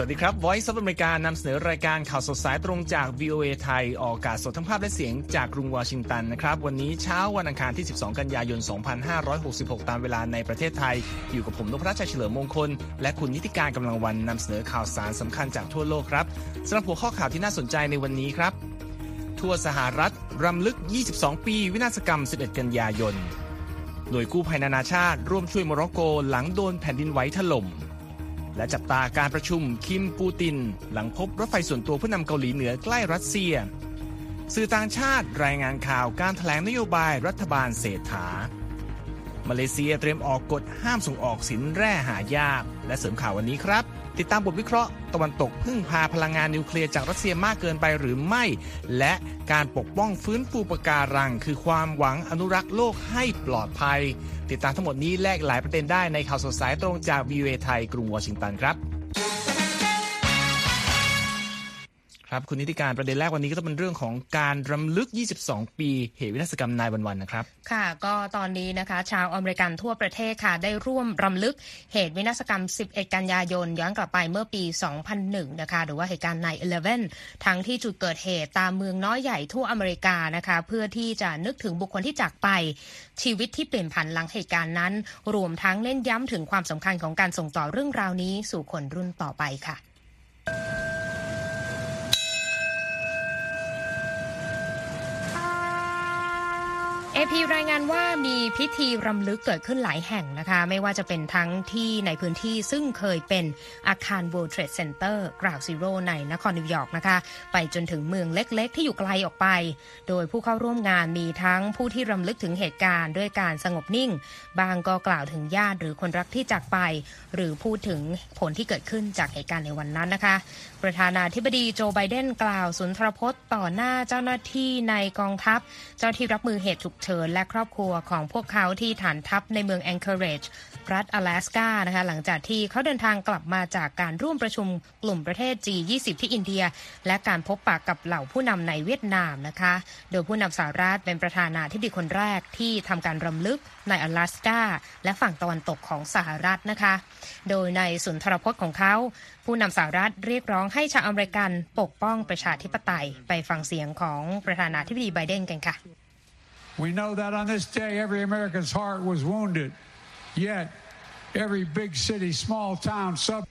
สวัสดีครับ Voice of America นำเสนอรายการข่าวสดสายตรงจาก VOA ไทย ออกอากาศสดทั้งภาพและเสียงจากกรุงวอชิงตันนะครับ วันนี้เช้าวันอังคารที่ 12 กันยายน 2566 ตามเวลาในประเทศไทย อยู่กับผมนพรัชชัยเฉลิมมงคล และคุณนิติการกำลังวันนำเสนอข่าวสารสำคัญจากทั่วโลกครับสำหรับหัวข้อข่าวที่น่าสนใจในวันนี้ครับ ทั่วสหรัฐรำลึก 22 ปี วินาศกรรม 11 กันยายน หน่วยกู้ภัยนานาชาติ ร่วมช่วยโมร็อกโกหลังโดนแผ่นดินไหวถล่ม และจับตาการประชุมคิมปูติน หลังพบรถไฟส่วนตัวผู้นำเกาหลีเหนือใกล้รัสเซีย สื่อต่างชาติรายงานข่าวการแถลงนโยบายรัฐบาลเศรษฐา มาเลเซียเตรียมออกกฎห้ามส่งออกสินแร่หายาก และเสริมข่าววันนี้ครับ ติดตามบทวิเคราะห์ตะวันตกพึ่งพาพลังงานนิวเคลียร์จากรัสเซียมากเกินไปหรือไม่ และการปกป้องฟื้นฟูปะการัง คือความหวังอนุรักษ์โลกให้ปลอดภัย ติดตามทั้งหมดนี้แลกหลายประเด็นได้ในข่าวสดสายตรงจากวิเวไทยกรุงวอชิงตันครับ ครับคุณนิติการประเด็นแรกวันนี้ก็ต้องเป็นเรื่องของการรำลึก 22 ปี เหตุวินาศกรรมนายวันวันนะครับ ค่ะ ก็ตอนนี้นะคะ ชาวอเมริกันทั่วประเทศค่ะ ได้ร่วมรำลึกเหตุวินาศกรรม 11 กันยายน ย้อนกลับไปเมื่อปี 2001 นะคะ หรือว่าเหตุการณ์ใน11 ทั้งที่จุดเกิดเหตุตามเมืองน้อยใหญ่ทั่วอเมริกานะคะ เพื่อที่จะนึกถึงบุคคลที่จากไป ชีวิตที่เปลี่ยนผันหลังเหตุการณ์นั้น รวมทั้งเน้นย้ำถึงความสำคัญของการส่งต่อเรื่องราวนี้สู่คนรุ่นต่อไปค่ะ เอพีรายงานว่ามีพิธีรำลึกเกิดขึ้นหลายแห่งนะคะ ไม่ว่าจะเป็นทั้งที่ในพื้นที่ซึ่งเคยเป็นอาคาร World Trade Center กราวซีโร่ในนครนิวยอร์กนะคะ ไปจนถึงเมืองเล็กๆ ที่อยู่ไกลออกไป โดยผู้เข้าร่วมงานมีทั้งผู้ที่รำลึกถึงเหตุการณ์ด้วยการสงบนิ่ง บางก็กล่าวถึงญาติหรือคนรักที่จากไป หรือพูดถึงผลที่เกิดขึ้นจากเหตุการณ์ในวันนั้นนะคะ ประธานาธิบดีโจไบเดนกล่าวสุนทรพจน์ต่อหน้าเจ้าหน้าที่ในกองทัพ เจ้าที่รับมือเหตุฉุกเฉินและครอบครัวของพวกเขาที่ฐานทัพในเมืองแองเกอร์เรจรัฐอลาสกานะคะหลังจากที่เขาเดินทางกลับมาจากการร่วมประชุมกลุ่มประเทศ G20 ที่อินเดีย และการพบปะกับเหล่าผู้นำในเวียดนามนะคะ โดยผู้นำสหรัฐเป็นประธานาธิบดีคนแรกที่ทำการรำลึกในอลาสกาและฝั่งตะวันตกของสหรัฐนะคะ โดยในสุนทรพจน์ของเขา ผู้นำสหรัฐเรียกร้องให้ชาวอเมริกันปกป้องประชาธิปไตยไปฟังเสียงของประธานาธิบดีไบเดนกันค่ะ We know that on this day every American's heart was wounded. Yet, every big city, small town, sub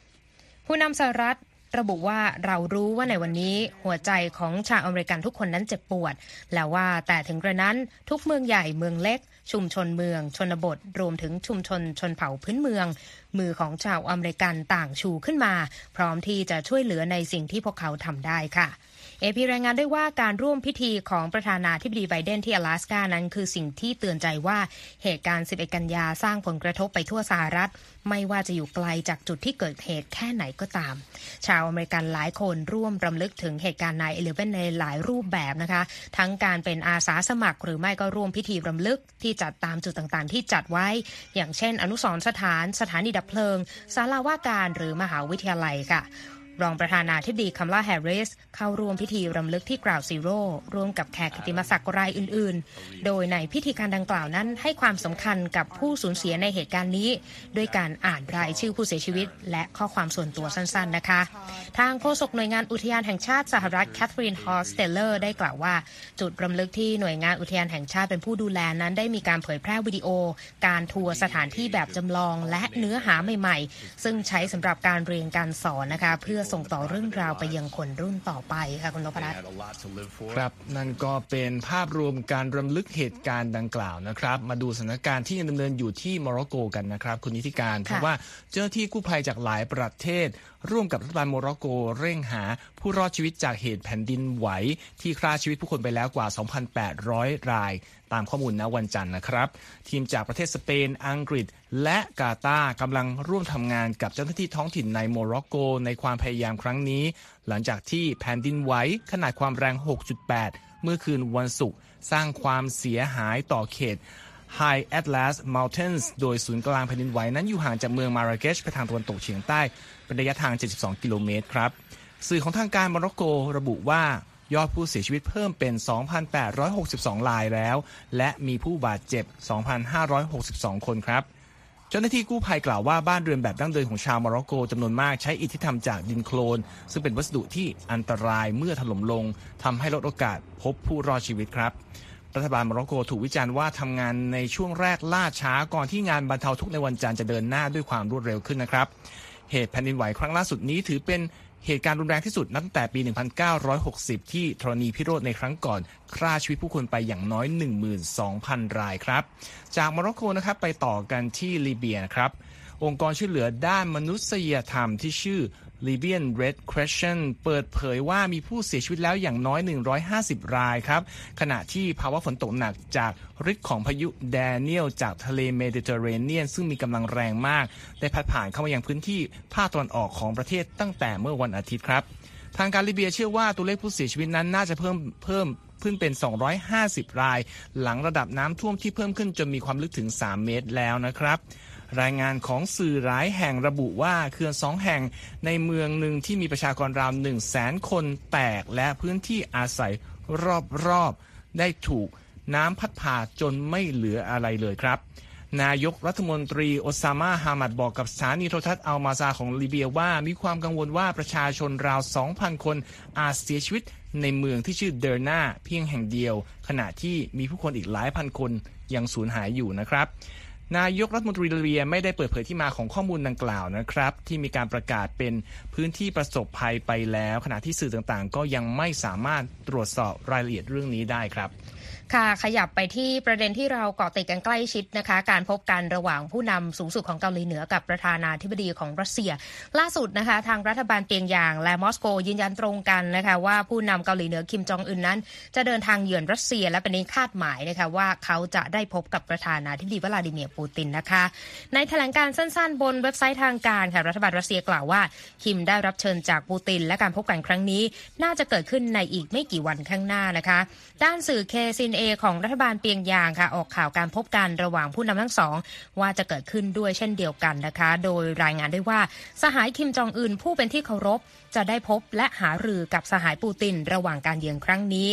ผู้นำสหรัฐระบุว่าเรารู้ว่าในวันนี้หัวใจของชาวอเมริกันทุกคนนั้นเจ็บปวด แล้วว่าแต่ถึงกระนั้นทุกเมืองใหญ่เมืองเล็ก ชุมชนเมือง ชนบท รวมถึงชุมชนชนเผ่าพื้นเมือง มือของชาวอเมริกันต่างชูขึ้นมา พร้อมที่จะช่วยเหลือในสิ่งที่พวกเขาทำได้ค่ะ เอพีรายงานด้วยว่าการร่วมพิธีของประธานาธิบดีไบเดนที่อลาสกานั้นคือสิ่งที่เตือนใจว่าเหตุการณ์ 11 กันยาสร้างผลกระทบไปทั่วสหรัฐ ไม่ว่าจะอยู่ไกลจากจุดที่เกิดเหตุแค่ไหนก็ตาม ชาวอเมริกันหลายคนร่วมรำลึกถึงเหตุการณ์ Nine Eleven ในหลายรูปแบบนะคะ ทั้งการเป็นอาสาสมัคร หรือไม่ก็ร่วมพิธีรำลึกที่จัดตามจุดต่างๆ ที่จัดไว้ อย่างเช่น อนุสรณ์สถาน สถานีดับเพลิงศาลาว่าการหรือมหาวิทยาลัยค่ะ รองประธานาธิบดีคามาลาแฮร์ริสเข้าร่วมพิธีรำลึกที่ Ground Zero ร่วมกับแขกกิตติมศักดิ์รายอื่น ๆ โดยในพิธีการดังกล่าวนั้นให้ความสำคัญกับผู้สูญเสียในเหตุการณ์นี้ ด้วยการอ่านรายชื่อผู้เสียชีวิต และข้อความส่วนตัวสั้น ๆ นะคะ ทางโฆษกหน่วยงานอุทยานแห่งชาติสหรัฐแคทเธอรีนฮอสเตเลอร์ได้กล่าวว่า จุดรำลึกที่หน่วยงานอุทยานแห่งชาติเป็นผู้ดูแลนั้นได้มีการเผยแพร่วิดีโอ การทัวร์สถานที่แบบจำลองและเนื้อหาใหม่ ๆ ซึ่งใช้สำหรับการเรียนการสอนนะคะเพื่อส่งต่อเรื่องราวไปยังคนรุ่นต่อไปค่ะคุณนพรัตน์ครับนั่นก็เป็นภาพรวมการรำลึกเหตุการณ์ดังกล่าวนะครับ มาดูสถานการณ์ที่ยังดำเนินอยู่ที่โมร็อกโกกันนะครับ คุณนิติการเพราะว่าเจ้าหน้าที่กู้ภัยจากหลายประเทศ ร่วมกับรัฐบาลโมร็อกโกเร่งหาผู้รอดชีวิตจากเหตุแผ่นดินไหว ที่ฆ่าชีวิตผู้คนไปแล้วกว่า 2,800 ราย ตามข้อมูลณวันจันทร์นะครับ ทีมจากประเทศสเปน อังกฤษ และกาตาร์กำลังร่วมทำงานกับเจ้าหน้าที่ท้องถิ่นในโมร็อกโก ในความพยายามครั้งนี้ หลังจากที่แผ่นดินไหวขนาดความแรง 6.8 เมื่อคืนวันศุกร์สร้างความเสียหายต่อเขต High Atlas Mountains โดยศูนย์กลางแผ่นดินไหวนั้นอยู่ห่างจากเมืองมาราเกชไปทางตะวันตกเฉียงใต้ เป็นระยะทาง 72 กิโลเมตรครับ สื่อของทางการโมร็อกโกระบุว่ายอดผู้เสียชีวิตเพิ่มเป็น 2,862 รายแล้ว และมีผู้บาดเจ็บ 2,562 คนครับ เจ้าหน้าที่กู้ภัยกล่าวว่าบ้านเรือนแบบดั้งเดิมของชาวโมร็อกโกจำนวนมากใช้อิฐที่ทำจากดินโคลน ซึ่งเป็นวัสดุที่อันตรายเมื่อถล่มลงทำให้ลดโอกาสพบผู้รอดชีวิตครับ รัฐบาลโมร็อกโกถูกวิจารณ์ว่าทำงานในช่วงแรกล่าช้าก่อนที่งานบรรเทาทุกข์ในวันจันทร์จะเดินหน้าด้วยความรวดเร็วขึ้นนะครับ เหตุแผ่นดินไหวครั้งล่าสุดนี้ถือเป็นเหตุการณ์รุนแรงที่สุดนับตั้งแต่ปี 1960 ที่ธรณีพิโรธในครั้งก่อนฆ่าชีวิตผู้คนไปอย่างน้อย 12,000 รายครับ จากโมร็อกโกนะครับไปต่อกันที่ลิเบียนะครับองค์กรช่วยเหลือด้านมนุษยธรรมที่ชื่อ Libyan Red Crescent เปิดเผยว่ามีผู้เสียชีวิตแล้วอย่างน้อย 150 รายครับ ขณะที่ภาวะฝนตกหนักจากฤทธิ์ของพายุแดเนียลจากทะเลเมดิเตอร์เรเนียน ซึ่งมีกำลังแรงมาก ได้พัดผ่านเข้ามายังพื้นที่ภาคตะวันออกของประเทศตั้งแต่เมื่อวันอาทิตย์ครับ ทางการลิเบียเชื่อว่าตัวเลขผู้เสียชีวิตนั้นน่าจะเพิ่มเพิ่มขึ้นเป็น 250 ราย หลังระดับน้ำท่วมที่เพิ่มขึ้นจนมีความลึกถึง 3 เมตรแล้วนะครับ รายงานของสื่อหลายแห่งระบุว่าเขื่อนสองแห่งในเมืองหนึ่งที่มีประชากรราว1 0 0 0 0แสนคนแตกและพื้นที่อาศัยรอบๆ ได้ถูกน้ำพัดพาจนไม่เหลืออะไรเลยครับ นายกรัฐมนตรีโอซามาฮามัดบอกกับสถานีโทรทัศน์อัลมาซาของลิเบียว่ามีความกังวลว่าประชาชนราว 2,000 คนอาจเสียชีวิตในเมืองที่ชื่อเดอร์นาเพียงแห่งเดียว ขณะที่มีผู้คนอีกหลายพันคนยังสูญหายอยู่นะครับ นายกรัฐมนตรีลิเบียไม่ได้เปิดเผยที่มาของข้อมูลดังกล่าวนะครับ ที่มีการประกาศเป็นพื้นที่ประสบภัยไปแล้ว ขณะที่สื่อต่างๆ ก็ยังไม่สามารถตรวจสอบรายละเอียดเรื่องนี้ได้ครับ ค่ะขยับไปที่ประเด็นที่เราเกาะติดกันใกล้ชิดนะคะ การพบกันระหว่างผู้นำสูงสุดของเกาหลีเหนือกับประธานาธิบดีของรัสเซีย ล่าสุดนะคะ ทางรัฐบาลเปียงยาง และมอสโกยืนยันตรงกันนะคะ ว่าผู้นำเกาหลีเหนือคิมจองอึนนั้น จะเดินทางเยือนรัสเซีย และเป็นที่คาดหมายนะคะว่าเขาจะได้พบกับประธานาธิบดีวลาดิเมียร์ปูตินนะคะ ในแถลงการสั้นๆ บนเว็บไซต์ทางการค่ะรัฐบาลรัสเซียกล่าวว่า คิมได้รับเชิญจากปูติน และการพบกันครั้งนี้ น่าจะเกิดขึ้นในอีกไม่กี่วันข้างหน้านะคะ ด้านสื่อเคซินเอของรัฐบาลเปียงยางค่ะออกข่าวการพบกันระหว่างผู้นำทั้งสอง ว่าจะเกิดขึ้นด้วยเช่นเดียวกันนะคะ โดยรายงานได้ว่าสหายคิมจองอึนผู้เป็นที่เคารพจะได้พบและหารือกับสหายปูตินระหว่างการเยือนครั้งนี้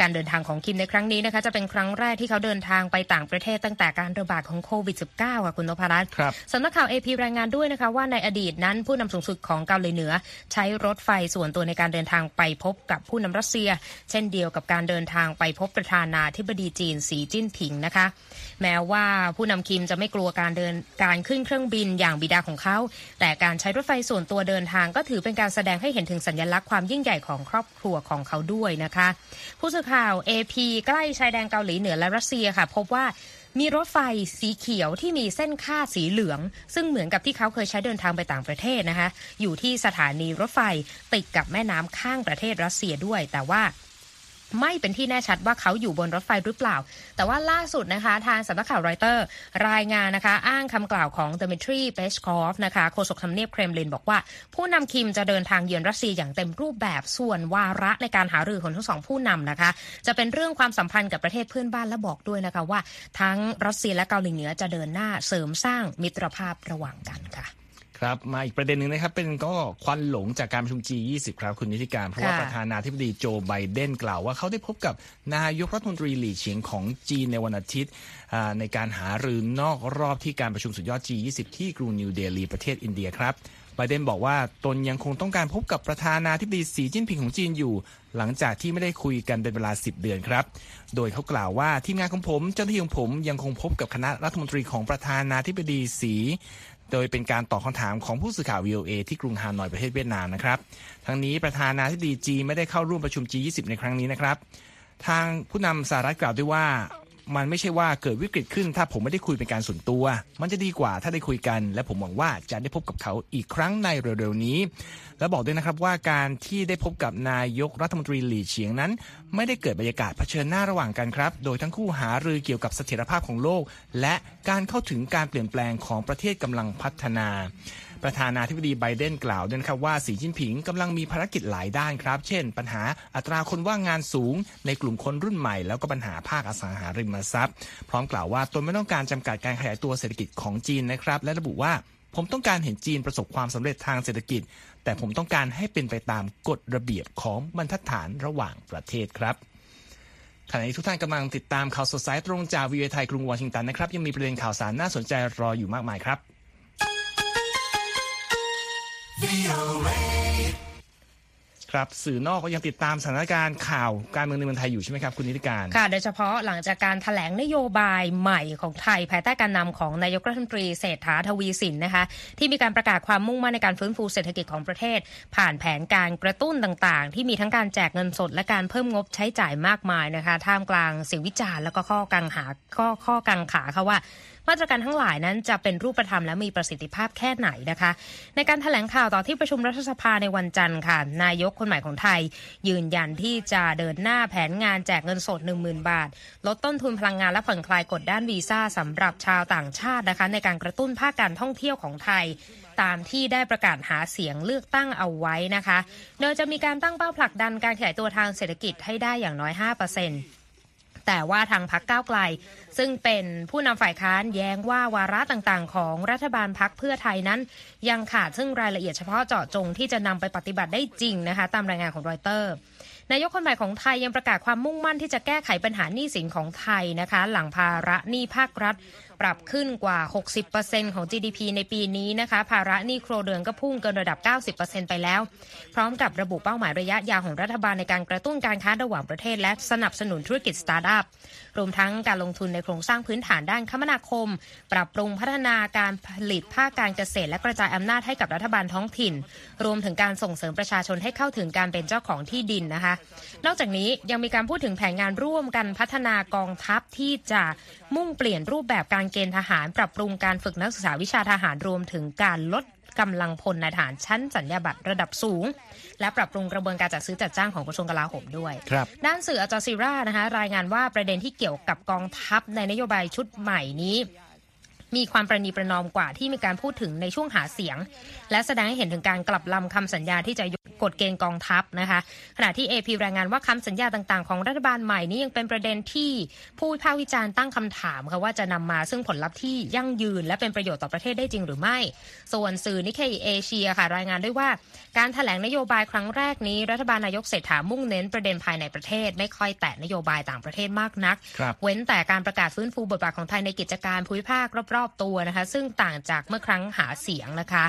การเดินทางของคิมในครั้งนี้นะคะจะเป็นครั้งแรกที่เขาเดินทางไปต่างประเทศตั้งแต่การระบาดของโควิด -19 ค่ะคุณนพรัตน์ครับสำนักข่าว AP รายงานด้วยนะคะว่าในอดีตนั้นผู้นำสูงสุดของเกาหลีเหนือ ใช้รถไฟส่วนตัวในการเดินทางไปพบกับผู้นำรัสเซีย เช่นเดียวกับการเดินทางไปพบประธานาธิบดีจีนสีจิ้นผิงนะคะ แม้ว่าผู้นำคิมจะไม่กลัวการเดินการขึ้นเครื่องบินอย่างบิดาของเขา แต่การใช้รถไฟส่วนตัวเดินทางก็ถือเป็นการแสดงให้เห็นถึงสัญลักษณ์ความยิ่งใหญ่ของครอบครัวของเขาด้วยนะคะ ผู้สื่อข่าว AP ใกล้ชายแดนเกาหลีเหนือและรัสเซียค่ะ พบว่ามีรถไฟสีเขียวที่มีเส้นค่าสีเหลือง ซึ่งเหมือนกับที่เขาเคยใช้เดินทางไปต่างประเทศนะคะ อยู่ที่สถานีรถไฟติดกับแม่น้ำข้างประเทศรัสเซียด้วย แต่ว่า ไม่เป็นที่แน่ชัดว่าเขาอยู่บนรถไฟหรือเปล่า แต่ว่าล่าสุดนะคะ ทางสำนักข่าวรอยเตอร์ รายงานนะคะ อ้างคำกล่าวของเดมิทรีเปชคอฟนะคะโฆษกทำเนียบเครมลินบอกว่า ผู้นำคิมจะเดินทางเยือนรัสเซียอย่างเต็มรูปแบบส่วนวาระในการหารือของทั้งสองผู้นำนะคะ จะเป็นเรื่องความสัมพันธ์กับประเทศเพื่อนบ้านและบอกด้วยนะคะว่า ทั้งรัสเซียและเกาหลีเหนือจะเดินหน้าเสริมสร้างมิตรภาพระหว่างกันค่ะ ครับมาอีกประเด็นหนึ่งนะครับ เป็นก็ควันหลงจากการประชุม G20 ครับคุณนิติการ เพราะว่าค่ะประธานาธิบดีโจไบเดนกล่าวว่าเขาได้พบกับนายกรัฐมนตรีหลี่เฉียงของจีนในวันอาทิตย์อ่าในการหารือนอกรอบที่การประชุมสุดยอด G20 ที่กรุงนิวเดลีประเทศอินเดียครับไบเดนบอกว่าตนยังคงต้องการพบกับประธานาธิบดีสีจิ้นผิงของจีนอยู่ หลังจากที่ไม่ได้คุยกันเป็นเวลา 10 เดือนครับ โดยเขากล่าวว่าทีมงานของผม เจ้าหน้าที่ของผมยังคงพบกับคณะรัฐมนตรีของประธานาธิบดีสี โดยเป็นการตอบคำถามของผู้สื่อข่าว VOA ที่กรุงฮานอยประเทศเวียดนามนะครับ ทั้งนี้ประธานาธิบดีจีไม่ได้เข้าร่วมประชุม G20 ในครั้งนี้นะครับ ทางผู้นำสหรัฐกล่าวด้วยว่า มันไม่ใช่ว่าเกิดวิกฤตขึ้น ถ้าผมไม่ได้คุยเป็นการส่วนตัว มันจะดีกว่าถ้าได้คุยกัน และผมหวังว่าจะได้พบกับเขาอีกครั้งในเร็วๆนี้ และบอกด้วยนะครับว่าการที่ได้พบกับนายกรัฐมนตรีหลี่เฉียงนั้น ไม่ได้เกิดบรรยากาศเผชิญหน้าระหว่างกันครับ โดยทั้งคู่หารือเกี่ยวกับเสถียรภาพของโลก และการเข้าถึงการเปลี่ยนแปลงของประเทศกำลังพัฒนา ประธานาธิบดีไบเดนกล่าวด้วยนะครับว่าสีจิ้นผิงกำลังมีภารกิจหลายด้านครับ เช่น ปัญหาอัตราคนว่างงานสูง ในกลุ่มคนรุ่นใหม่ แล้วก็ปัญหาภาคอสังหาริมทรัพย์ พร้อมกล่าวว่าตนไม่ต้องการจำกัดการขยายตัวเศรษฐกิจของจีนนะครับ และระบุว่าผมต้องการเห็นจีนประสบความสำเร็จทางเศรษฐกิจ แต่ผมต้องการให้เป็นไปตามกฎระเบียบของบรรทัดฐานระหว่างประเทศครับขณะนี้ทุกท่านกำลังติดตามข่าวสดสายตรงจากวิวไทยกรุงวอชิงตันนะครับ ยังมีประเด็นข่าวสารน่าสนใจรออยู่มากมายครับ ครับสื่อนอกก็ยังติดตามสถานการณ์ข่าวการเมืองในเมืองไทยอยู่ใช่ไหมครับคุณนิติการค่ะโดยเฉพาะหลังจากการถแถลงนโยบายใหม่ของไทย ภายใต้การนำของนายกรัฐมนตรีเศรษฐาทวีสินนะคะที่มีการประกาศความมุ่งมั่นในการฟื้นฟูเศรษฐกิจของประเทศ ผ่านแผนการกระตุ้นต่างๆ ที่มีทั้งการแจกเงินสด และการเพิ่มงบใช้จ่ายมากมายนะคะท่ามกลางเสียงวิจารณ์แล้วก็ข้อกังหาข้อข้อกังขาค่ะว่า มาตรการทั้งหลายนั้นจะเป็นรูปธรรมและมีประสิทธิภาพแค่ไหนนะคะ ในการถแถลงข่าวต่อที่ประชุมรัฐสภาในวันจันทร์ค่ะ นายกคนใหม่ของไทย ยืนยันที่จะเดินหน้าแผนงานแจกเงินสด 10,000 บาท ลดต้นทุนพลังงานและผ่อนคลายกฎด้านวีซ่าสำหรับชาวต่างชาตินะคะ ในการกระตุ้นภาคการท่องเที่ยวของไทยตามที่ได้ประกาศหาเสียงเลือกตั้งเอาไว้นะคะ โดยจะมีการตั้งเป้าผลักดันการขยายตัวทางเศรษฐกิจให้ได้อย่างน้อย 5% แต่ว่าทางพรรคก้าวไกล ซึ่งเป็นผู้นำฝ่ายค้านแย้งว่าวาระต่างๆ ของรัฐบาลพรรคเพื่อไทยนั้น ยังขาดซึ่งรายละเอียดเฉพาะเจาะจงที่จะนำไปปฏิบัติได้จริงนะคะ ตามรายงานของรอยเตอร์นายกคนใหม่ของไทยยังประกาศความมุ่งมั่นที่จะแก้ไขปัญหาหนี้สินของไทยนะคะ หลังภาระหนี้ภาครัฐปรับขึ้นกว่า 60%ของ GDP ในปีนี้นะคะภาระหนี้ครัวเรือนก็พุ่งเกินระดับ 90%ไปแล้ว พร้อมกับระบุเป้าหมายระยะยาวของรัฐบาลในการกระตุ้นการค้าระหว่างประเทศ และสนับสนุนธุรกิจสตาร์ทอัพรวมทั้งการลงทุนในโครงสร้างพื้นฐานด้านคมนาคม ปรับปรุงพัฒนาการผลิตภาคการเกษตร และกระจายอำนาจให้กับรัฐบาลท้องถิ่น รวมถึงการส่งเสริมประชาชนให้เข้าถึงการเป็นเจ้าของที่ดินนะคะ นอกจากนี้ยังมีการพูดถึงแผนงานร่วมกันพัฒนากองทัพที่จะมุ่งเปลี่ยนรูปแบบการเกณฑ์ทหารปรับปรุงการฝึกนักศึกษาวิชาทหารรวมถึงการลดกำลังพลในทหารชั้นสัญญาบัตรระดับสูง และปรับปรุงกระบวนการจัดซื้อจัดจ้างของกระทรวงกลาโหมด้วยครับด้านสื่ออจซีรานะคะรายงานว่าประเด็นที่เกี่ยวกับกองทัพในนโยบายชุดใหม่นี้มีความประนีประนอมกว่าที่มีการพูดถึงในช่วงหาเสียง และแสดงให้เห็นถึงการกลับลำคำสัญญาที่จะย กกฎเกณฑ์กองทัพนะคะ ขณะที่ AP รายงานว่าคำสัญญาต่างๆ ของรัฐบาลใหม่นี้ยังเป็นประเด็นที่ผู้วิพากษ์วิจารณ์ตั้งคำถามค่ะว่าจะนำมาซึ่งผลลัพธ์ที่ยั่งยืน และเป็นประโยชน์ต่อประเทศได้จริงหรือไม่ ส่วนสื่อนิเคอิเอเชียค่ะรายงานด้วยว่า การแถลงนโยบายครั้งแรกนี้ รัฐบาลนายกเศรษฐามุ่งเน้นประเด็นภายในประเทศ ไม่ค่อยแตะนโยบายต่างประเทศมากนักครับเว้นแต่การประกาศฟื้นฟูบทบาทของไทยในกิจการภูมิภาครอบๆตัวนะคะซึ่งต่างจากเมื่อครั้งหาเสียงนะคะ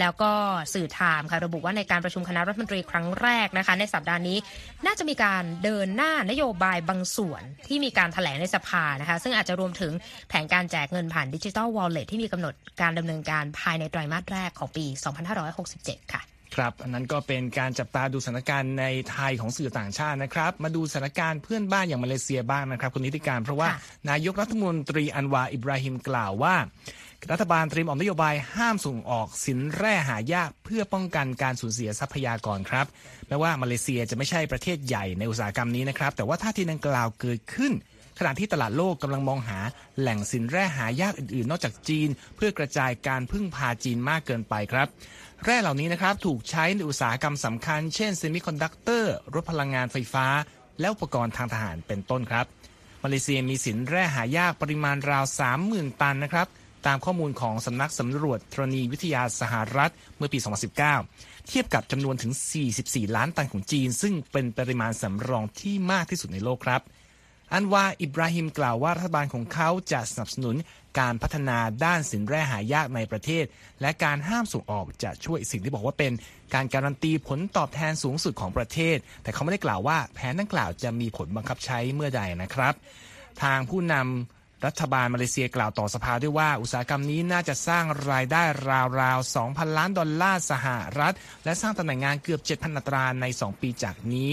แล้วก็สื่อไทม์ค่ะระบุว่าในการประชุมคณะรัฐมนตรีครั้งแรกนะคะในสัปดาห์นี้น่าจะมีการเดินหน้านโยบายบางส่วนที่มีการแถลงในสภานะคะซึ่งอาจจะรวมถึงแผนการแจกเงินผ่านดิจิทัลวอลเล็ตที่มีกำหนดการดำเนินการภายในไตรมาสแรกของปี 2567 ค่ะ ครับอันนั้นก็เป็นการจับตาดูสถานการณ์ในไทยของสื่อต่างชาตินะครับ มาดูสถานการณ์เพื่อนบ้านอย่างมาเลเซียบ้างนะครับคุณนิติการ เพราะว่าค่ะนายกรัฐมนตรีอันวาร์ อิบราฮิมกล่าวว่ารัฐบาลเตรียมออกนโยบายห้ามส่งออกสินแร่หายากเพื่อป้องกันการสูญเสียทรัพยากรครับแม้ว่ามาเลเซียจะไม่ใช่ประเทศใหญ่ในอุตสาหกรรมนี้นะครับ แต่ว่าท่าทีดังกล่าวเกิดขึ้น ขณะที่ตลาดโลกกำลังมองหาแหล่งสินแร่หายากอื่นๆ นอกจากจีน เพื่อกระจายการพึ่งพาจีนมากเกินไปครับ แร่เหล่านี้นะครับถูกใช้ในอุตสาหกรรมสำคัญ เช่นเซมิคอนดักเตอร์รถพลังงานไฟฟ้า และอุปกรณ์ทางทหารเป็นต้นครับ มาเลเซียมีสินแร่หายากปริมาณราว 30,000 ตันนะครับตามข้อมูลของสำนักสำรวจธรณีวิทยาสหรัฐเมื่อปี 2019 เทียบกับจำนวนถึง 44 ล้านตันของจีน ซึ่งเป็นปริมาณสำรองที่มากที่สุดในโลกครับ อันวาอิบราฮิมกล่าวว่ารัฐบาลของเขาจะสนับสนุน การพัฒนาด้านสินแร่หายากในประเทศ และการห้ามส่งออกจะช่วยสิ่งที่บอกว่าเป็นการการันตีผลตอบแทนสูงสุดของประเทศ แต่เขาไม่ได้กล่าวว่าแผนดังกล่าวจะมีผลบังคับใช้เมื่อใดนะครับ ทางผู้นำ รัฐบาลมาเลเซียกล่าวต่อสภาด้วยว่า อุตสาหกรรมนี้น่าจะสร้างรายได้ราวๆ 2,000 ล้านดอลลาร์สหรัฐ และสร้างตำแหน่งงานเกือบ 7,000 อัตราใน 2 ปีจากนี้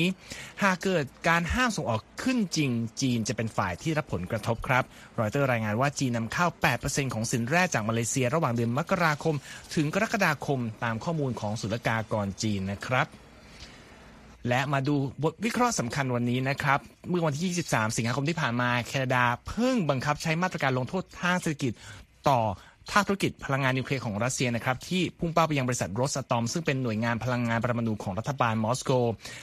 หากเกิดการห้ามส่งออกขึ้นจริง จีนจะเป็นฝ่ายที่รับผลกระทบครับ รอยเตอร์รายงานว่าจีนนำเข้า 8%ของสินแร่จากมาเลเซียระหว่างเดือนมกราคม ถึงกรกฎาคมตามข้อมูลของศุลกากรจีนนะครับ และมาดูบทวิเคราะห์สำคัญวันนี้นะครับ เมื่อวันที่ 23 สิงหาคมที่ผ่านมาแคนาดาเพิ่งบังคับใช้มาตรการลงโทษทางเศรษฐกิจต่อภาคธุรกิจพลังงานนิวเคลียร์ของรัสเซียนะครับที่พุ่งเป้าไปยังบริษัทโรสตอม ซึ่งเป็นหน่วยงานพลังงานปรมาณูของรัฐบาลมอสโก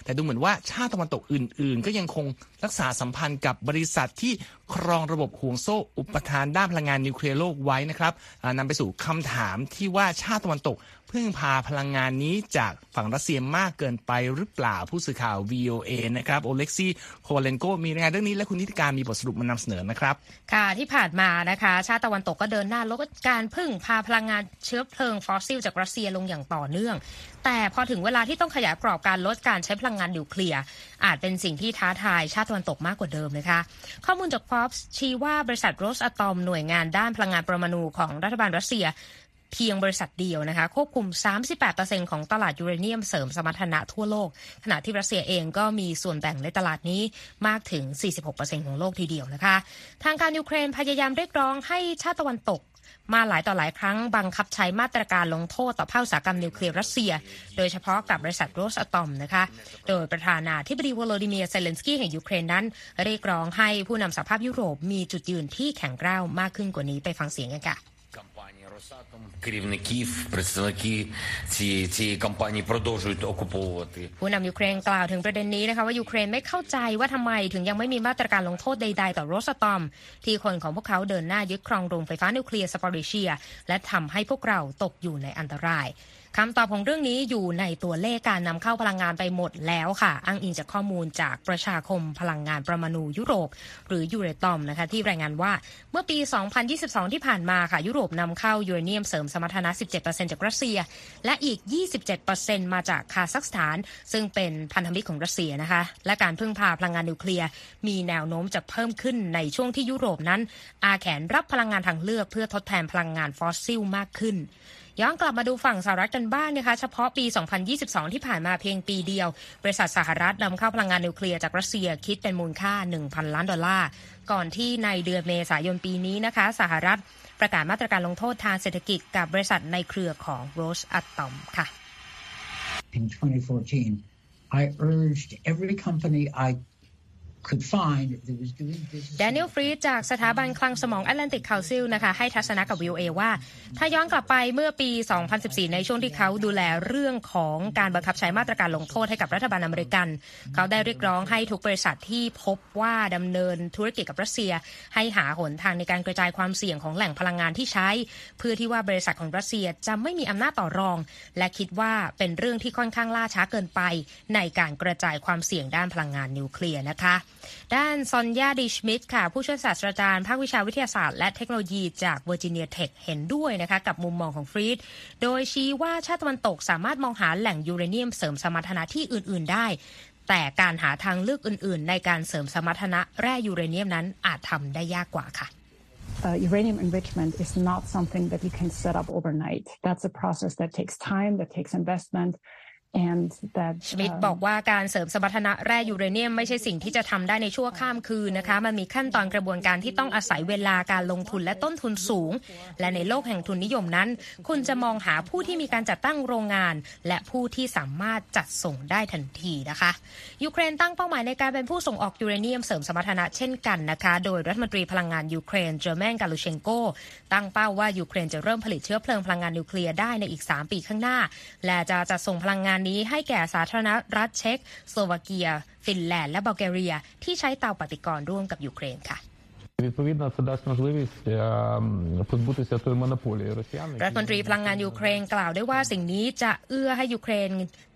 แต่ดูเหมือนว่าชาติตะวันตกอื่น ๆ ก็ยังคงรักษาสัมพันธ์กับบริษัทที่ครองระบบห่วงโซ่อุปทานด้านพลังงานนิวเคลียร์โลกไว้นะครับนำไปสู่คำถามที่ว่าชาติตะวันตก พึ่งพาพลังงานนี้จากฝั่งรัสเซียมากเกินไปหรือเปล่าผู้สื่อข่าว VOA นะครับโอเล็กซี่โคเลนโกมีรายงานเรื่องนี้และคุณนิติการมีบทสรุปมานำเสนอนะครับ ค่ะที่ผ่านมานะคะ ชาติตะวันตกก็เดินหน้าลดการพึ่งพาพลังงานเชื้อเพลิงฟอสซิลจากรัสเซียลงอย่างต่อเนื่อง แต่พอถึงเวลาที่ต้องขยายกรอบการลดการใช้พลังงานนิวเคลียร์อาจเป็นสิ่งที่ท้าทายชาติตะวันตกมากกว่าเดิมนะคะ ข้อมูลจาก Forbes ชี้ว่าบริษัทโรสอะตอมหน่วยงานด้านพลังงานประมาณูของรัฐบาลรัสเซีย เพียงบริษัทเดียวนะคะควบคุม 38%ของตลาดยูเรเนียมเสริมสมรรถนะทั่วโลก ขณะที่รัสเซียเองก็มีส่วนแบ่งในตลาดนี้มากถึง 46%ของโลกทีเดียวนะคะ ทางการยูเครนพยายามเรียกร้องให้ชาติตะวันตกมาหลายต่อหลายครั้งบังคับใช้มาตรการลงโทษต่อภาคอุตสาหกรรมนิวเคลียร์รัสเซีย โดยเฉพาะกับบริษัทโรสอะตอมนะคะ โดยประธานาธิบดีวโลดิเมียร์เซเลนสกี้แห่งยูเครนนั้น เรียกร้องให้ผู้นำสหภาพยุโรปมีจุดยืนที่แข็งกร้าวมากขึ้นกว่านี้ไปฟังเสียงกันค่ะ керівників, представники цієї цієї кампанії продовжують окуповувати. ผู้นำยูเครนกล่าวถึงประเด็นนี้นะคะว่ายูเครนไม่เข้าใจว่าทำไมถึงยังไม่มีมาตรการลงโทษใดๆต่อโรสตอม ที่คนของพวกเขาเดินหน้ายึดครองโรงไฟฟ้านิวเคลียร์สปอริเชีย และทำให้พวกเราตกอยู่ในอันตราย คำตอบของเรื่องนี้อยู่ในตัวเลขการนำเข้าพลังงานไปหมดแล้วค่ะ อ้างอิงจากข้อมูลจากประชาคมพลังงานประมาณูยุโรป หรือยูเรตอมนะคะที่รายงานว่าเมื่อปี 2022 ที่ผ่านมาค่ะยุโรปนำเข้ายูเรเนียมเสริมสมรรถนะ 17%จากรัสเซีย และอีก 27%มาจากคาซัคสถาน ซึ่งเป็นพันธมิตรของรัสเซียนะคะ และการพึ่งพาพลังงานนิวเคลียร์มีแนวโน้มจะเพิ่มขึ้นในช่วงที่ยุโรปนั้น อ้าแขนรับพลังงานทางเลือกเพื่อทดแทนพลังงานฟอสซิลมากขึ้น ย้อนกลับมาดูฝั่งสหรัฐกันบ้างนะคะ เฉพาะปี 2022 ที่ผ่านมาเพียงปีเดียว บริษัทสหรัฐนำเข้าพลังงานนิวเคลียร์จากรัสเซียคิดเป็นมูลค่า 1,000 ล้านดอลลาร์ ก่อนที่ในเดือนเมษายนปีนี้นะคะ สหรัฐประกาศมาตรการลงโทษทางเศรษฐกิจกับบริษัทในเครือของรอสอะตอมค่ะ In 2014 I urged every company I แดเนียลฟรีดจากสถาบันคลังสมอง Atlantic Council นะคะให้ทัศนะกับ VOA ว่า ถ้าย้อนกลับไปเมื่อปี 2014 ในช่วงที่เขาดูแลเรื่องของการบังคับใช้มาตรการลงโทษให้กับรัฐบาลอเมริกัน เขาได้เรียกร้องให้ทุกบริษัทที่พบว่าดำเนินธุรกิจกับรัสเซีย ให้หาหนทางในการกระจายความเสี่ยงของแหล่งพลังงานที่ใช้ เพื่อที่ว่าบริษัทของรัสเซียจะไม่มีอำนาจต่อรอง และคิดว่าเป็นเรื่องที่ค่อนข้างล่าช้าเกินไป ในการกระจายความเสี่ยงด้านพลังงานนิวเคลียร์นะคะด้านซอนยาดิชมิดค่ะ ผู้ช่วยศาสตราจารย์ภาควิชาวิทยาศาสตร์และเทคโนโลยีจากเวอร์จิเนียเทคเห็นด้วยนะคะกับมุมมองของฟรีด โดยชี้ว่าชาติตะวันตกสามารถมองหาแหล่งยูเรเนียมเสริมสมรรถนะที่อื่น ๆ ได้ แต่การหาทางเลือกอื่น ๆ ในการเสริมสมรรถนะแร่ยูเรเนียมนั้นอาจทำได้ยากกว่าค่ะ Uh, uranium enrichment is not something that you can set up overnight. That's a process that takes time, that takes investment, ชมิดบอกว่าการเสริมสมรรถนะแร่ยูเรเนียมไม่ใช่สิ่งที่จะทำได้ในชั่วข้ามคืนนะคะ มันมีขั้นตอนกระบวนการที่ต้องอาศัยเวลาการลงทุนและต้นทุนสูง และในโลกแห่งทุนนิยมนั้น คุณจะมองหาผู้ที่มีการจัดตั้งโรงงาน และผู้ที่สามารถจัดส่งได้ทันทีนะคะ ยูเครนตั้งเป้าหมายในการเป็นผู้ส่งออกยูเรเนียมเสริมสมรรถนะเช่นกันนะคะ โดยรัฐมนตรีพลังงานยูเครนเจอร์แมนกาลูเชนโกตั้งเป้าว่ายูเครนจะเริ่มผลิตเชื้อเพลิงพลังงานนิวเคลียร์ได้ในอีก 3 ปีข้างหน้า และจะจัดส่งพลังงานนี้ให้แก่สาธารณรัฐเช็กสโลวาเกีย ฟินแลนด์และบัลแกเรีย ที่ใช้เตาปฏิกรณ์ร่วมกับยูเครนค่ะ Відповідно, це дасть можливість позбутися тої монополії росіян. รัฐมนตรีพลังงานยูเครนกล่าวได้ว่าสิ่งนี้จะเอื้อให้ยูเครน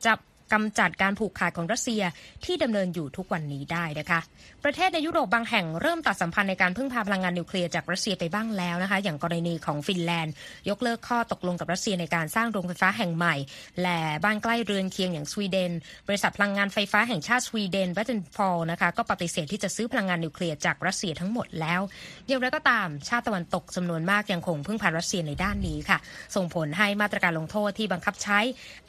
จะ กำจัดการผูกขาดของรัสเซียที่ดำเนินอยู่ทุกวันนี้ได้นะคะ ประเทศในยุโรปบางแห่งเริ่มตัดสัมพันธ์ในการพึ่งพาพลังงานนิวเคลียร์จากรัสเซียไปบ้างแล้วนะคะ อย่างกรณีของฟินแลนด์ ยกเลิกข้อตกลงกับรัสเซียในการสร้างโรงไฟฟ้าแห่งใหม่ และบ้านใกล้เรือนเคียงอย่างสวีเดน บริษัทพลังงานไฟฟ้าแห่งชาติสวีเดน Vattenfall นะคะก็ปฏิเสธที่จะซื้อพลังงานนิวเคลียร์จากรัสเซียทั้งหมดแล้วอย่างไรก็ตามชาติตะวันตกจำนวนมากยังคงพึ่งพารัสเซียในด้านนี้ค่ะ ส่งผลให้มาตรการลงโทษที่บังคับใช้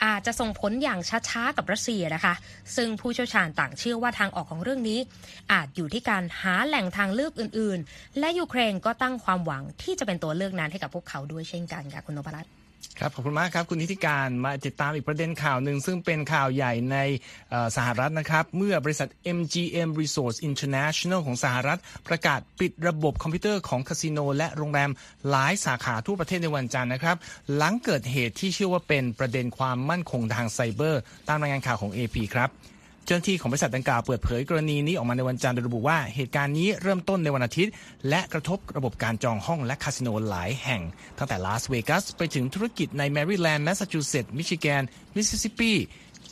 อาจจะส่งผลอย่างช้ากับรัสเซียนะคะ ซึ่งผู้เชี่ยวชาญต่างเชื่อว่าทางออกของเรื่องนี้ อาจอยู่ที่การหาแหล่งทางเลือกอื่น ๆ และยูเครนก็ตั้งความหวังที่จะเป็นตัวเลือกนั้นให้กับพวกเขาด้วยเช่นกันค่ะคุณนพรัตน์ ครับขอบคุณมากครับคุณนิติการมาติดตามอีกประเด็นข่าวหนึ่งซึ่งเป็นข่าวใหญ่ในสหรัฐนะครับ เมื่อบริษัท MGM Resorts International ของสหรัฐ ประกาศปิดระบบคอมพิวเตอร์ของคาสิโนและโรงแรมหลายสาขาทั่วประเทศในวันจันทร์นะครับ หลังเกิดเหตุที่เชื่อว่าเป็นประเด็นความมั่นคงทางไซเบอร์ ตามรายงานข่าวของ AP ครับ เจ้าหน้าที่ของบริษัทดังกล่าวเปิดเผยกรณีนี้ออกมาในวันจันทร์โดยระบุว่าเหตุการณ์นี้เริ่มต้นในวันอาทิตย์ และกระทบระบบการจองห้องและคาสิโนหลายแห่ง ตั้งแต่ลาสเวกัสไปถึงธุรกิจในแมริแลนด์แมสซาชูเซตส์มิชิแกนมิสซิสซิปปี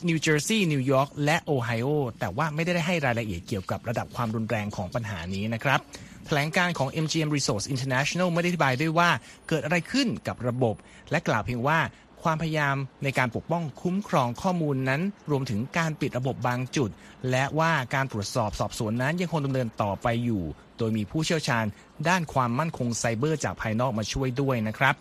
นิวเจอร์ซีย์นิวยอร์กและโอไฮโอแต่ว่าไม่ได้ให้รายละเอียดเกี่ยวกับระดับความรุนแรงของปัญหานี้นะครับแถลงการณ์ของ MGM Resorts International ไม่ได้อธิบายด้วยว่าเกิดอะไรขึ้นกับระบบ และกล่าวเพียงว่า ความพยายามในการปกป้องคุ้มครองข้อมูลนั้น รวมถึงการปิดระบบบางจุด และว่าการตรวจสอบสอบสวนนั้นยังคงดำเนินต่อไปอยู่ โดยมีผู้เชี่ยวชาญ ด้านความมั่นคงไซเบอร์จากภายนอกมาช่วยด้วยนะครับ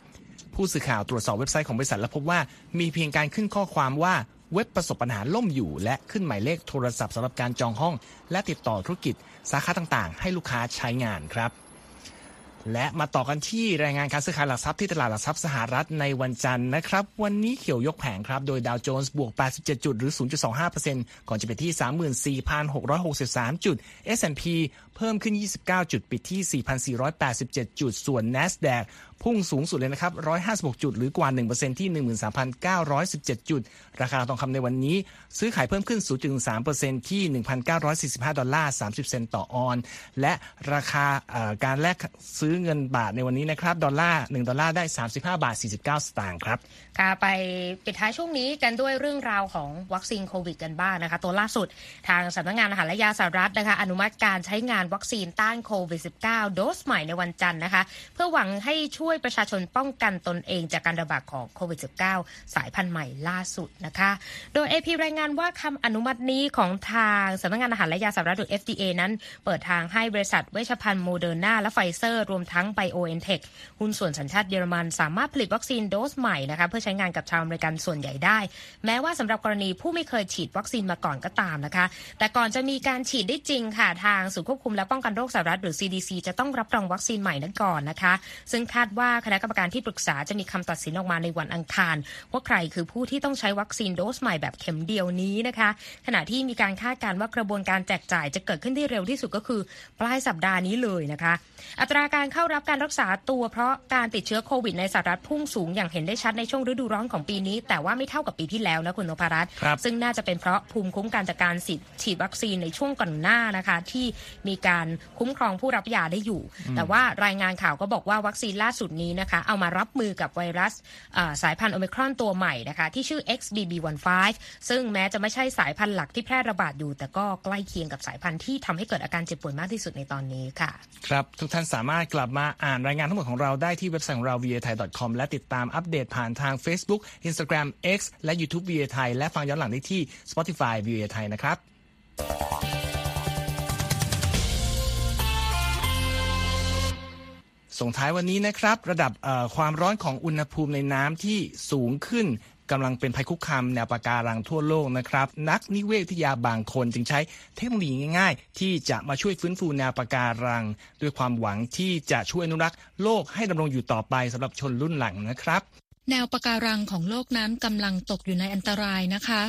ผู้สื่อข่าวตรวจสอบเว็บไซต์ของบริษัทและพบว่ามีเพียงการขึ้นข้อความว่าเว็บประสบปัญหาล่มอยู่ และขึ้นหมายเลขโทรศัพท์สำหรับการจองห้อง และติดต่อธุรกิจสาขาต่างๆ ให้ลูกค้าใช้งานครับ และมาต่อกันที่รายงานการซื้อขายหลักทรัพย์ที่ตลาดหลักทรัพย์สหรัฐในวันจันทร์นะครับ วันนี้เขียวยกแผงครับ โดยดาวโจนส์บวก 87 จุดหรือ 0.25%ก่อนจะไปที่ 34,663 จุด S&P เพิ่มขึ้น 29 จุดปิดที่ 4,487 จุด ส่วน NASDAQ พุ่งสูงสุดเลยนะครับ 156 จุด หรือกว่า 1%ที่ 13,917 จุด ราคาทองคำในวันนี้ ซื้อขายเพิ่มขึ้น 0.3%ที่ 1,945 ดอลลาร์ 30 เซนต์ต่อออนซ์ และราคาการแลกซื้อเงินบาทในวันนี้นะครับ ดอลลาร์ 1 ดอลลาร์ได้ 35 บาท 49 สตางค์ครับค่ะไปปิดท้ายช่วงนี้กันด้วยเรื่องราวของวัคซีนโควิดกันบ้างนะคะ ตัวล่าสุดทางสำนักงานอาหารและยาสหรัฐนะคะ อนุมัติการใช้งานวัคซีนต้านโควิด -19 โดสใหม่ในวันจันทร์นะคะ เพื่อหวังให้ช่วยประชาชนป้องกันตนเองจากการระบาดของโควิด -19 สายพันธุ์ใหม่ล่าสุดนะคะ โดย AP รายงานว่าคำอนุมัตินี้ของทางสำนักงงานอาหารและยาสหรัฐหรือ FDA นั้นเปิดทางให้บริษัทเวชภัณฑ์โมเดอร์นาและไฟเซอร์รวมทั้งไบโอเอ็นเทคหุ้นส่วนสัญชาติเยอรมันสามารถผลิตวัคซีนโดสใหม่นะคะเพื่อใช้งานกับชาวอเมริกันส่วนใหญ่ได้ แม้ว่าสำหรับกรณีผู้ไม่เคยฉีดวัคซีนมาก่อนก็ตามนะคะ แต่ก่อนจะมีการฉีดได้จริงค่ะทางศูนย์ควบคุมและป้องกันโรคสหรัฐหรือ CDC จะต้องรับรองวัคซีนใหม่นั้นก่อนนะคะ ซึ่งคาดว่าคณะกรรมการที่ปรึกษาจะมีคำตัดสินออกมาในวันอังคาร ว่าใครคือผู้ที่ต้องใช้วัคซีนโดสใหม่แบบเข็มเดียวนี้นะคะ ขณะที่มีการคาดการณ์ว่ากระบวนการแจกจ่ายจะเกิดขึ้นที่เร็วที่สุดก็คือปลายสัปดาห์นี้เลยนะคะ อัตราการเข้ารับการรักษาตัวเพราะการติดเชื้อโควิดในสหรัฐพุ่งสูงอย่างเห็นได้ชัดในช่วงฤดูร้อนของปีนี้ แต่ว่าไม่เท่ากับปีที่แล้วนะคุณนพรัตน์ซึ่งน่าจะเป็นเพราะภูมิคุ้มกันจากการฉีดวัคซีนในช่วงก่อนหน้านะคะ ที่มีการคุ้มครองผู้รับยาได้อยู่ แต่ว่ารายงานข่าวก็บอกว่าวัคซีนล่าสุดนี้นะคะ เอามารับมือกับไวรัสสายพันธุ์โอมิครอนตัวใหม่นะคะ ที่ชื่อ XBB.1.5 ซึ่งแม้จะไม่ใช่สายพันธุ์หลักที่แพร่ระบาดอยู่ แต่ก็ใกล้เคียงกับสายพันธุ์ที่ทำให้เกิดอาการเจ็บป่วยมากที่สุดในตอนนี้ค่ะ ครับ ทุกท่านสามารถกลับมาอ่านรายงานทั้งหมดของเราได้ที่เว็บไซต์ของเรา v a t h a i c o m และติดตามอัปเดตผ่านทาง Facebook Instagram X และ YouTube v a t h a i และฟังย้อนหลังได้ที่ Spotify v a t h a i นะครับส่งท้ายวันนี้นะครับ ระดับความร้อนของอุณหภูมิในน้ำที่สูงขึ้นกำลังเป็นภัยคุกคามแนวปะการังทั่วโลกนะครับ นักนิเวศวิทยาบางคนจึงใช้เทคโนโลยีง่ายๆ ที่จะมาช่วยฟื้นฟูแนวปะการัง ด้วยความหวังที่จะช่วยอนุรักษ์โลกให้ดำรงอยู่ต่อไปสำหรับชนรุ่นหลังนะครับ แนวปะการังของโลกนั้นกำลังตกอยู่ในอันตรายนะคะ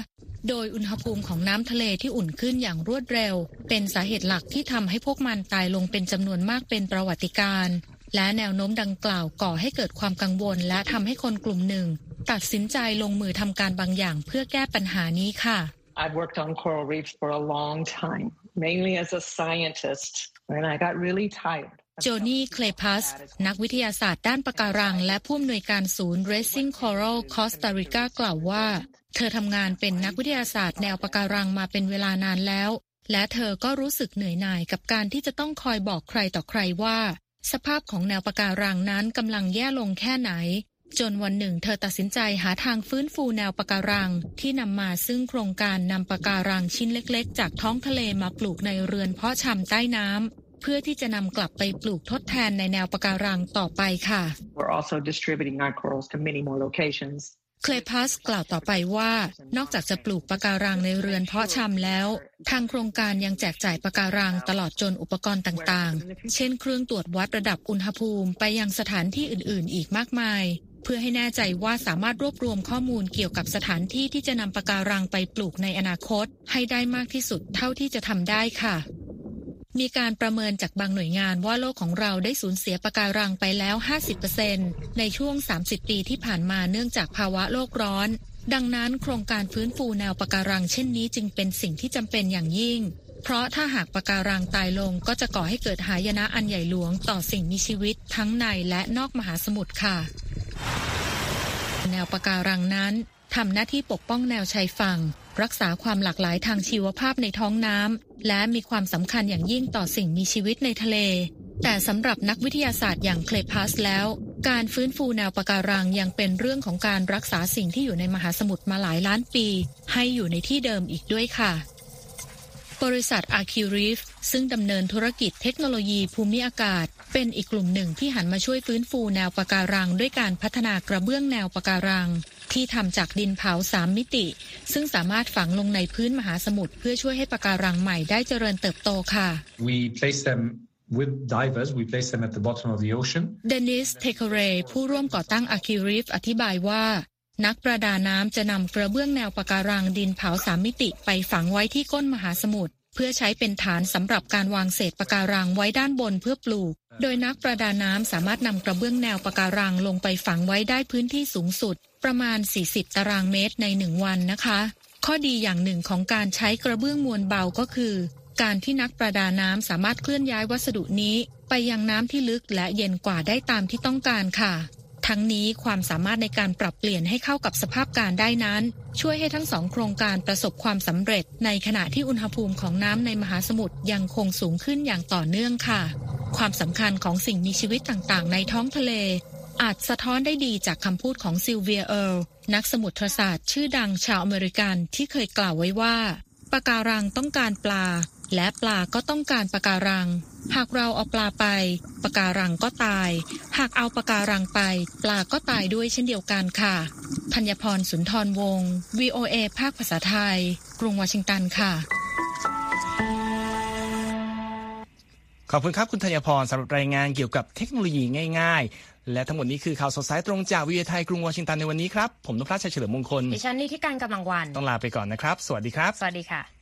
โดยอุณหภูมิของน้ำทะเลที่อุ่นขึ้นอย่างรวดเร็ว เป็นสาเหตุหลักที่ทำให้พวกมันตายลงเป็นจำนวนมากเป็นประวัติการและแนวโน้มดังกล่าวก่อให้เกิดความกังวล และทำให้คนกลุ่มหนึ่ง ตัดสินใจลงมือทำการบางอย่างเพื่อแก้ปัญหานี้ค่ะ I've worked on coral reefs for a long time mainly as a scientist and I got really tired โจนี่เคลพัส นักวิทยาศาสตร์ด้านปะการัง และผู้อำนวยการศูนย์ Racing Coral Costa Rica กล่าวว่า เธอทำงานเป็นนักวิทยาศาสตร์แนวปะการังมาเป็นเวลานานแล้ว และเธอก็รู้สึกเหนื่อยหน่ายกับการที่จะต้องคอยบอกใครต่อใครว่า สภาพของแนวปะการังนั้นกำลังแย่ลงแค่ไหน จนวันหนึ่ง เธอตัดสินใจหาทางฟื้นฟูแนวปะการัง ที่นำมาซึ่งโครงการนำปะการังชิ้นเล็ก ๆ จากท้องทะเลมาปลูกในเรือนเพาะชำใต้น้ำ เพื่อที่จะนำกลับไปปลูกทดแทนในแนวปะการังต่อไปค่ะ We're also distributing our corals to many more locations เคลพัสกล่าวต่อไปว่า นอกจากจะปลูกปะการังในเรือนเพาะชำแล้ว ทางโครงการยังแจกจ่ายปะการังตลอดจนอุปกรณ์ต่างๆ เช่นเครื่องตรวจวัดระดับอุณหภูมิไปยังสถานที่อื่นๆ อีกมากมาย เพื่อให้แน่ใจว่าสามารถรวบรวมข้อมูลเกี่ยวกับสถานที่ที่จะนำปะการังไปปลูกในอนาคต ให้ได้มากที่สุดเท่าที่จะทำได้ค่ะ มีการประเมินจากบางหน่วยงานว่าโลกของเราได้สูญเสียปะการังไปแล้ว 50%ในช่วง 30 ปีที่ผ่านมาเนื่องจากภาวะโลกร้อน ดังนั้นโครงการฟื้นฟูแนวปะการังเช่นนี้จึงเป็นสิ่งที่จำเป็นอย่างยิ่ง เพราะถ้าหากปะการังตายลงก็จะก่อให้เกิดหายนะอันใหญ่หลวงต่อสิ่งมีชีวิตทั้งในและนอกมหาสมุทรค่ะ แนวปะการังนั้นทำหน้าที่ปกป้องแนวชายฝั่ง รักษาความหลากหลายทางชีวภาพในท้องน้ำและมีความสำคัญอย่างยิ่งต่อสิ่งมีชีวิตในทะเล แต่สำหรับนักวิทยาศาสตร์อย่างเคลพัสแล้ว การฟื้นฟูแนวปะการังยังเป็นเรื่องของการรักษาสิ่งที่อยู่ในมหาสมุทรมาหลายล้านปี ให้อยู่ในที่เดิมอีกด้วยค่ะบริษัทอาคิริฟซึ่งดำเนินธุรกิจเทคโนโลยีภูมิอากาศ เป็นอีกกลุ่มหนึ่งที่หันมาช่วยฟื้นฟูแนวปะการัง ด้วยการพัฒนากระเบื้องแนวปะการัง ที่ทำจากดินเผาสามมิติ ซึ่งสามารถฝังลงในพื้นมหาสมุทรเพื่อช่วยให้ปะการังใหม่ได้เจริญเติบโตค่ะ We place them with divers. We place them at the bottom of the ocean. เดนิสเทคเรผู้ร่วมก่อตั้งอาคิริฟอธิบายว่านักประดาน้ำจะนำกระเบื้องแนวปะการังดินเผาสามมิติไปฝังไว้ที่ก้นมหาสมุทร เพื่อใช้เป็นฐานสำหรับการวางเศษปะการังไว้ด้านบนเพื่อปลูก โดยนักประดาน้ำสามารถนำกระเบื้องแนวปะการังลงไปฝังไว้ได้พื้นที่สูงสุด ประมาณ 40 ตารางเมตรในหนึ่งวันนะคะ ข้อดีอย่างหนึ่งของการใช้กระเบื้องมวลเบาก็คือ การที่นักประดาน้ำสามารถเคลื่อนย้ายวัสดุนี้ ไปยังน้ำที่ลึกและเย็นกว่าได้ตามที่ต้องการค่ะ ทั้งนี้ความสามารถในการปรับเปลี่ยนให้เข้ากับสภาพการได้นั้น ช่วยให้ทั้งสองโครงการประสบความสำเร็จ ในขณะที่อุณหภูมิของน้ำในมหาสมุทรยังคงสูงขึ้นอย่างต่อเนื่องค่ะ ความสำคัญของสิ่งมีชีวิตต่างๆ ในท้องทะเล อาจสะท้อนได้ดีจากคำพูดของซิลเวียเอร์ลนักสมุทรศาสตร์ชื่อดังชาวอเมริกันที่เคยกล่าวไว้ว่าปะการังต้องการปลา และปลาก็ต้องการปะการัง หากเราเอาปลาไปปะการังก็ตาย หากเอาปะการังไป ปลาก็ตายด้วยเช่นเดียวกันค่ะธัญพรสุนทรวงศ์ VOA ภาคภาษาไทย กรุงวอชิงตันค่ะ ขอบคุณครับคุณธัญพรสำหรับรายงานเกี่ยวกับเทคโนโลยีง่าย ๆ และทั้งหมดนี้คือข่าวสดสายตรงจากวิทยาไทยกรุงวอชิงตันในวันนี้ครับ ผมนพรัชชัยเฉลิมมงคลดิฉันนี่ที่การกำลังวัน ต้องลาไปก่อนนะครับ สวัสดีครับ สวัสดีค่ะ